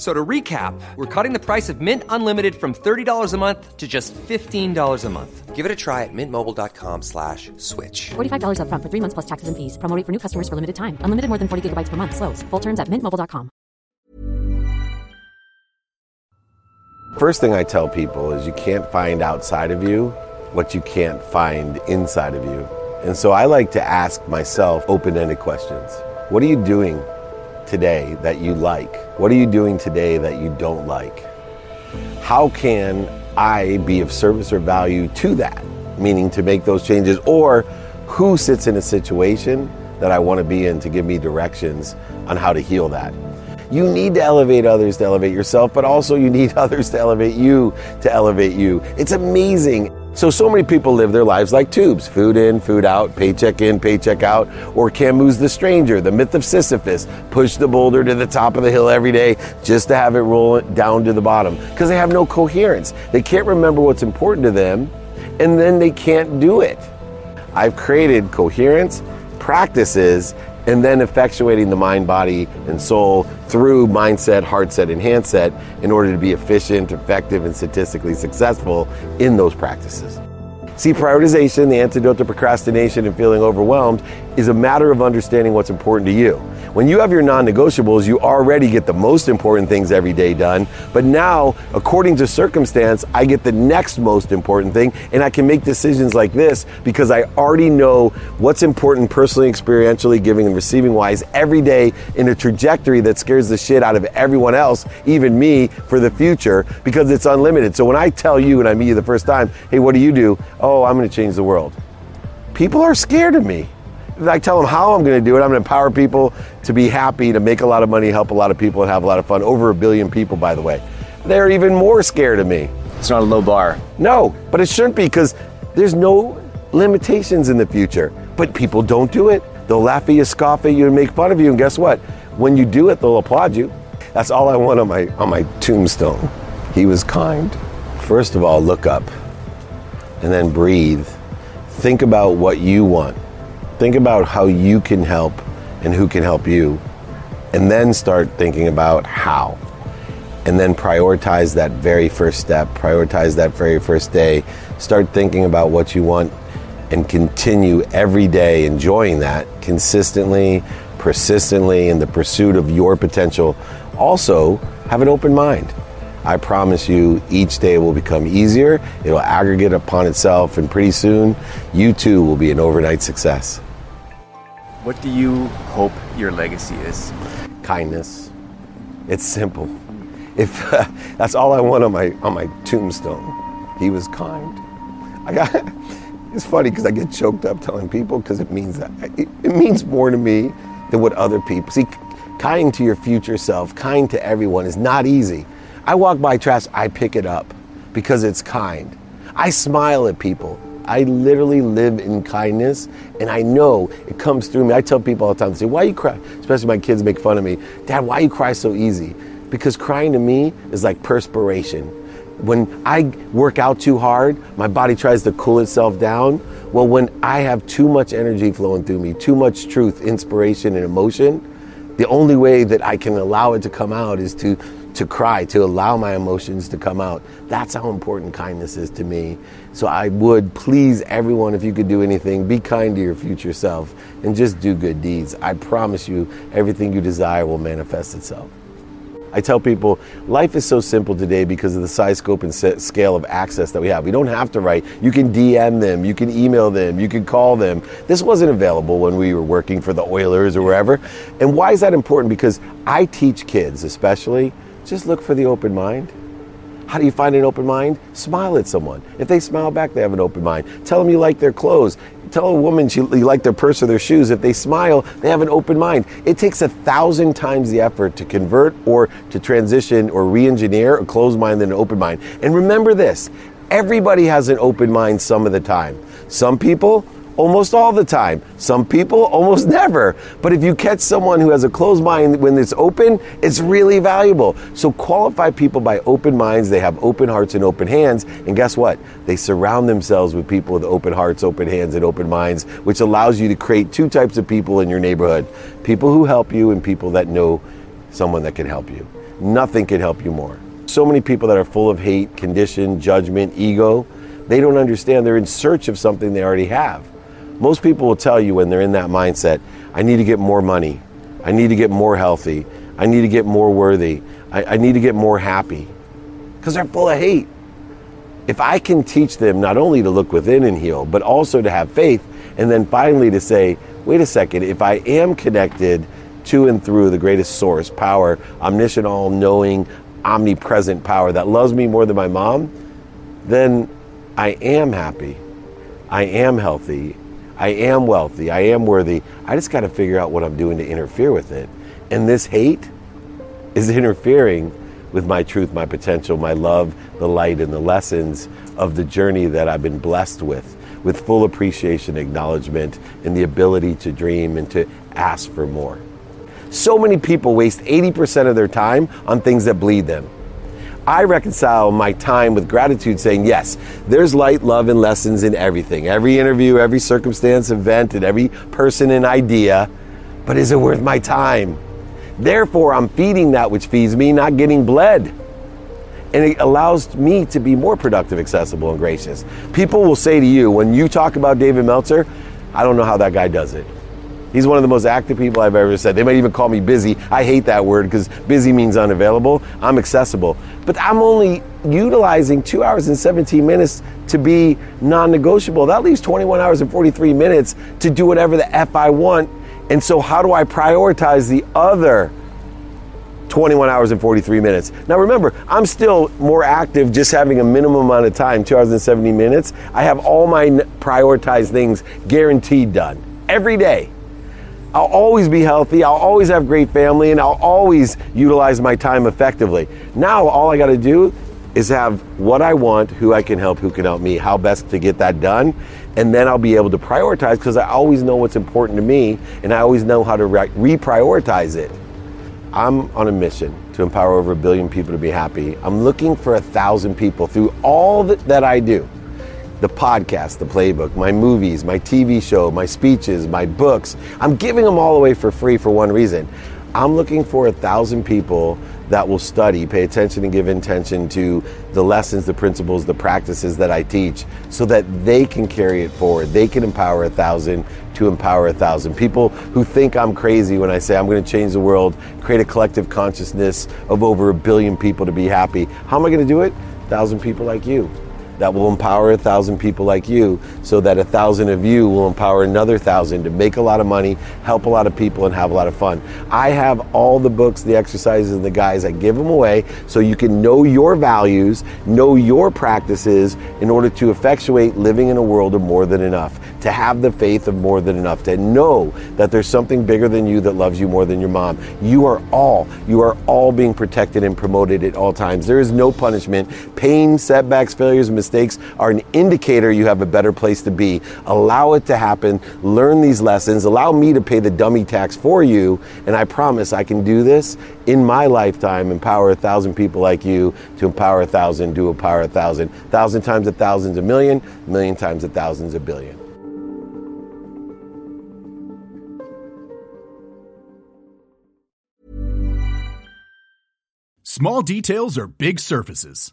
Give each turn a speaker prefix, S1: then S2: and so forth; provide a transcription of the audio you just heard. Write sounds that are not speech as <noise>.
S1: So to recap, we're cutting the price of Mint Unlimited from $30 a month to just $15 a month. Give it a try at mintmobile.com slash switch.
S2: $45 up front for three months plus taxes and fees. Promo rate for new customers for limited time. Unlimited more than 40 gigabytes per month. Slows. Full terms at mintmobile.com.
S3: First thing I tell people is you can't find outside of you what you can't find inside of you. And so I like to ask myself open-ended questions. What are you doing today that you like? What are you doing today that you don't like? How can I be of service or value to that? Meaning to make those changes, or who sits in a situation that I want to be in to give me directions on how to heal that? You need to elevate others to elevate yourself, but also you need <laughs> others to elevate you to elevate you. It's amazing so, so many people live their lives like tubes food in, food out, paycheck in, paycheck out. Or Camus the Stranger, the myth of Sisyphus, push the boulder to the top of the hill every day just to have it roll down to the bottom because they have no coherence. They can't remember what's important to them and then they can't do it. I've created coherence, practices, and then effectuating the mind, body, and soul through mindset, heart set, and handset in order to be efficient, effective, and statistically successful in those practices. See, prioritization, the antidote to procrastination and feeling overwhelmed, is a matter of understanding what's important to you. When you have your non negotiables, you already get the most important things every day done. But now, according to circumstance, I get the next most important thing, and I can make decisions like this because I already know what's important personally, experientially, giving and receiving wise every day in a trajectory that scares the shit out of everyone else, even me, for the future because it's unlimited. So when I tell you and I meet you the first time, hey, what do you do? Oh, I'm going to change the world. People are scared of me. I tell them how I'm going to do it. I'm going to empower people to be happy, to make a lot of money, help a lot of people, and have a lot of fun. Over a billion people, by the way. They're even more scared of me.
S4: It's not a low bar.
S3: No, but it shouldn't be because there's no limitations in the future. But people don't do it. They'll laugh at you, scoff at you, and make fun of you. And guess what? When you do it, they'll applaud you. That's all I want on my on my tombstone. He was kind. First of all, look up, and then breathe. Think about what you want Think about how you can help and who can help you. And then start thinking about how. And then prioritize that very first step, prioritize that very first day. Start thinking about what you want and continue every day enjoying that consistently, persistently in the pursuit of your potential. Also, have an open mind. I promise you, each day will become easier. It'll aggregate upon itself, and pretty soon, you too will be an overnight success.
S4: What do you hope your legacy is?
S3: Kindness. It's simple. If uh, <laughs> that's all I want on my on my tombstone, he was kind. I got. <laughs> It's funny because I get choked up telling people because it means that it, it means more to me than what other people see. Kind to your future self, kind to everyone is not easy. I walk by trash, I pick it up because it's kind. I smile at people I literally live in kindness, and I know it comes through me. I tell people all the time, they say, Why you cry? Especially my kids make fun of me. Dad, why you cry so easy? Because crying to me is like perspiration. When I work out too hard, my body tries to cool itself down. Well, when I have too much energy flowing through me, too much truth, inspiration, and emotion, The only way that I can allow it to come out is to to cry, to allow my emotions to come out. That's how important kindness is to me. So I would please everyone if you could do anything, be kind to your future self and just do good deeds. I promise you everything you desire will manifest itself. I tell people life is so simple today because of the size, scope, and scale of access that we have. We don't have to write. You can DM them, you can email them, you can call them. This wasn't available when we were working for the Oilers or wherever. And why is that important? Because I teach kids, especially, just look for the open mind. How do you find an open mind? Smile at someone. If they smile back, they have an open mind. Tell them you like their clothes. Tell a woman you like their purse or their shoes. If they smile, they have an open mind. It takes a thousand times the effort to convert or to transition or re engineer a closed mind than an open mind. And remember this everybody has an open mind some of the time. Some people almost all the time. Some people almost <laughs> never. But if you catch someone who has a closed mind when it's open, it's really valuable. So qualify people by open minds. They have open hearts and open hands. And guess what? They surround themselves with people with open hearts, open hands, and open minds, which allows you to create two types of people in your neighborhood people who help you and people that know someone that can help you. Nothing can help you more. So many people that are full of hate, condition, judgment, ego, they don't understand they're in search of something they already have. Most people will tell you when they're in that mindset, I need to get more money. I need to get more healthy. I need to get more worthy. I, I need to get more happy. Because they're full of hate. If I can teach them not only to look within and heal, but also to have faith, and then finally to say, wait a second, if I am connected to and through the greatest source, power, omniscient, all knowing, omnipresent power that loves me more than my mom, then I am happy. I am healthy. I am wealthy, I am worthy. I just got to figure out what I'm doing to interfere with it. And this hate is <laughs> interfering with my truth, my potential, my love, the light, and the lessons of the journey that I've been blessed with, with full appreciation, acknowledgement, and the ability to dream and to ask for more. So many people waste 80% of their time on things that bleed them. I reconcile my time with gratitude, saying, yes, there's light, love, and lessons in everything. Every interview, every circumstance, event, and every person and idea. But is it worth my time? Therefore, I'm feeding that which feeds me, not getting bled. And it allows me to be more productive, accessible, and gracious. People will say to you, when you talk about David Meltzer, I don't know how that guy does it. He's one of the most active people I've ever said. They might even call me busy. I hate that word because busy means unavailable. I'm accessible. But I'm only utilizing two hours and 17 minutes to be non negotiable. That leaves 21 hours and 43 minutes to do whatever the F I want. And so, how do I prioritize the other 21 hours and 43 minutes? Now, remember, I'm still more active just having a minimum amount of time, two hours and 70 minutes. I have all my prioritized things guaranteed done every day. I'll always be healthy, I'll always have great family, and I'll always utilize my time effectively. Now, all I got to do is have what I want, who I can help, who can help me, how best to get that done, and then I'll be able to prioritize because I always know what's important to me and I always know how to re- reprioritize it. I'm on a mission to empower over a billion people to be happy. I'm looking for a thousand people through all that, that I do the podcast, the playbook, my movies, my TV show, my speeches, my books. I'm giving them all away for free for one reason. I'm looking for a thousand people that will study, pay attention, and give intention to the lessons, the principles, the practices that I teach so that they can carry it forward. They can empower a thousand to empower a thousand. People who think I'm crazy when I say I'm going to change the world, create a collective consciousness of over a billion people to be happy. How am I going to do it? A thousand people like you that will empower a thousand people like you so that a thousand of you will empower another thousand to make a lot of money, help a lot of people, and have a lot of fun. I have all the books, the exercises, and the guys. I give them away so you can know your values, know your practices in order to effectuate living in a world of more than enough, to have the faith of more than enough, to know that there's something bigger than you that loves you more than your mom. You are all, you are all being protected and promoted at all times. There is no punishment. Pain, setbacks, failures, mistakes mistakes are an indicator you have a better place to be. Allow it to happen. Learn these lessons. Allow me to pay the dummy tax for you. And I promise I can do this in my lifetime, empower a thousand people like you to empower a thousand, do empower a thousand. Thousand times a thousand's a million, million times a thousand's a billion.
S5: Small details are big surfaces.